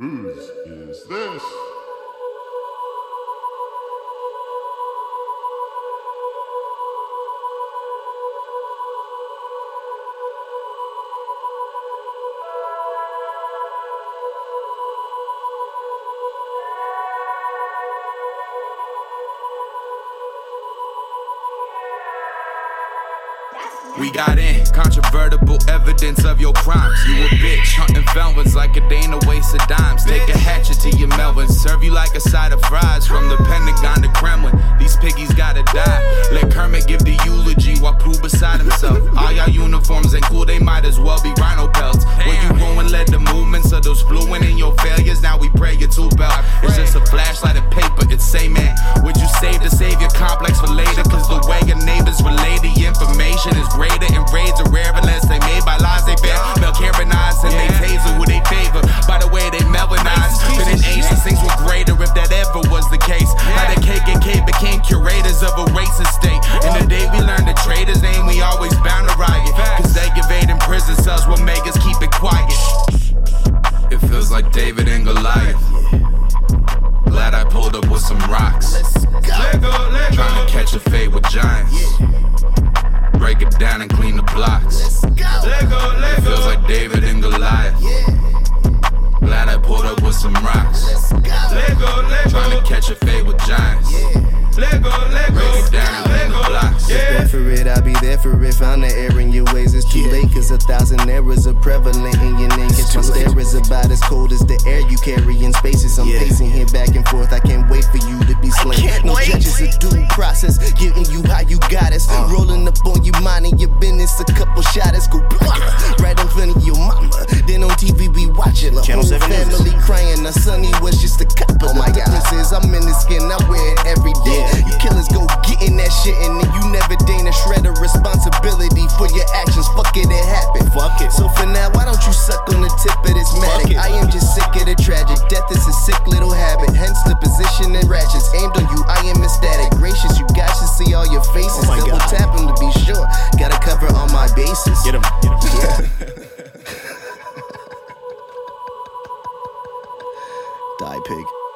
Whose is this? We got in, controvertible evidence of your crimes. You a bitch, hunting felons like it ain't a waste of dimes. Take a hatchet to your melon, serve you like a side of fries. From the Pentagon to Kremlin, these piggies gotta die. Let Kermit give the eulogy while Pooh beside himself. All y'all uniforms ain't cool, they might as well be rhino pelts. Where you going, led the movements of those fluent in your failures. Now we pray you too belt. It's just a flashlight of paper, it's say man. Would you save the savior complex David and Goliath. Glad I pulled up with some rocks. Trying to catch a fade with giants. Break it down and clean the blocks. It feels like David and Goliath. Glad I pulled up with some rocks. Trying to catch a fade with giants. Break it down and clean the blocks. For it, I'm not there for it. Found the error in your ways. It's too late, cause a thousand errors are prevalent in your name. My stare is about as cold as the air you carry in spaces. I'm pacing here back and forth. I can't wait for you to be slain. No judges, a due process. Giving you how you got us. Uh. Rolling up on you, minding your business. A couple shots go blah, right in front of your mama. Then on TV, we watching. The Channel whole 7 News. family crying. Now, Sonny was just a couple. Oh my the God. difference is I'm in the skin, I wear it my basis. Get him. Get him. Yeah. Die pig.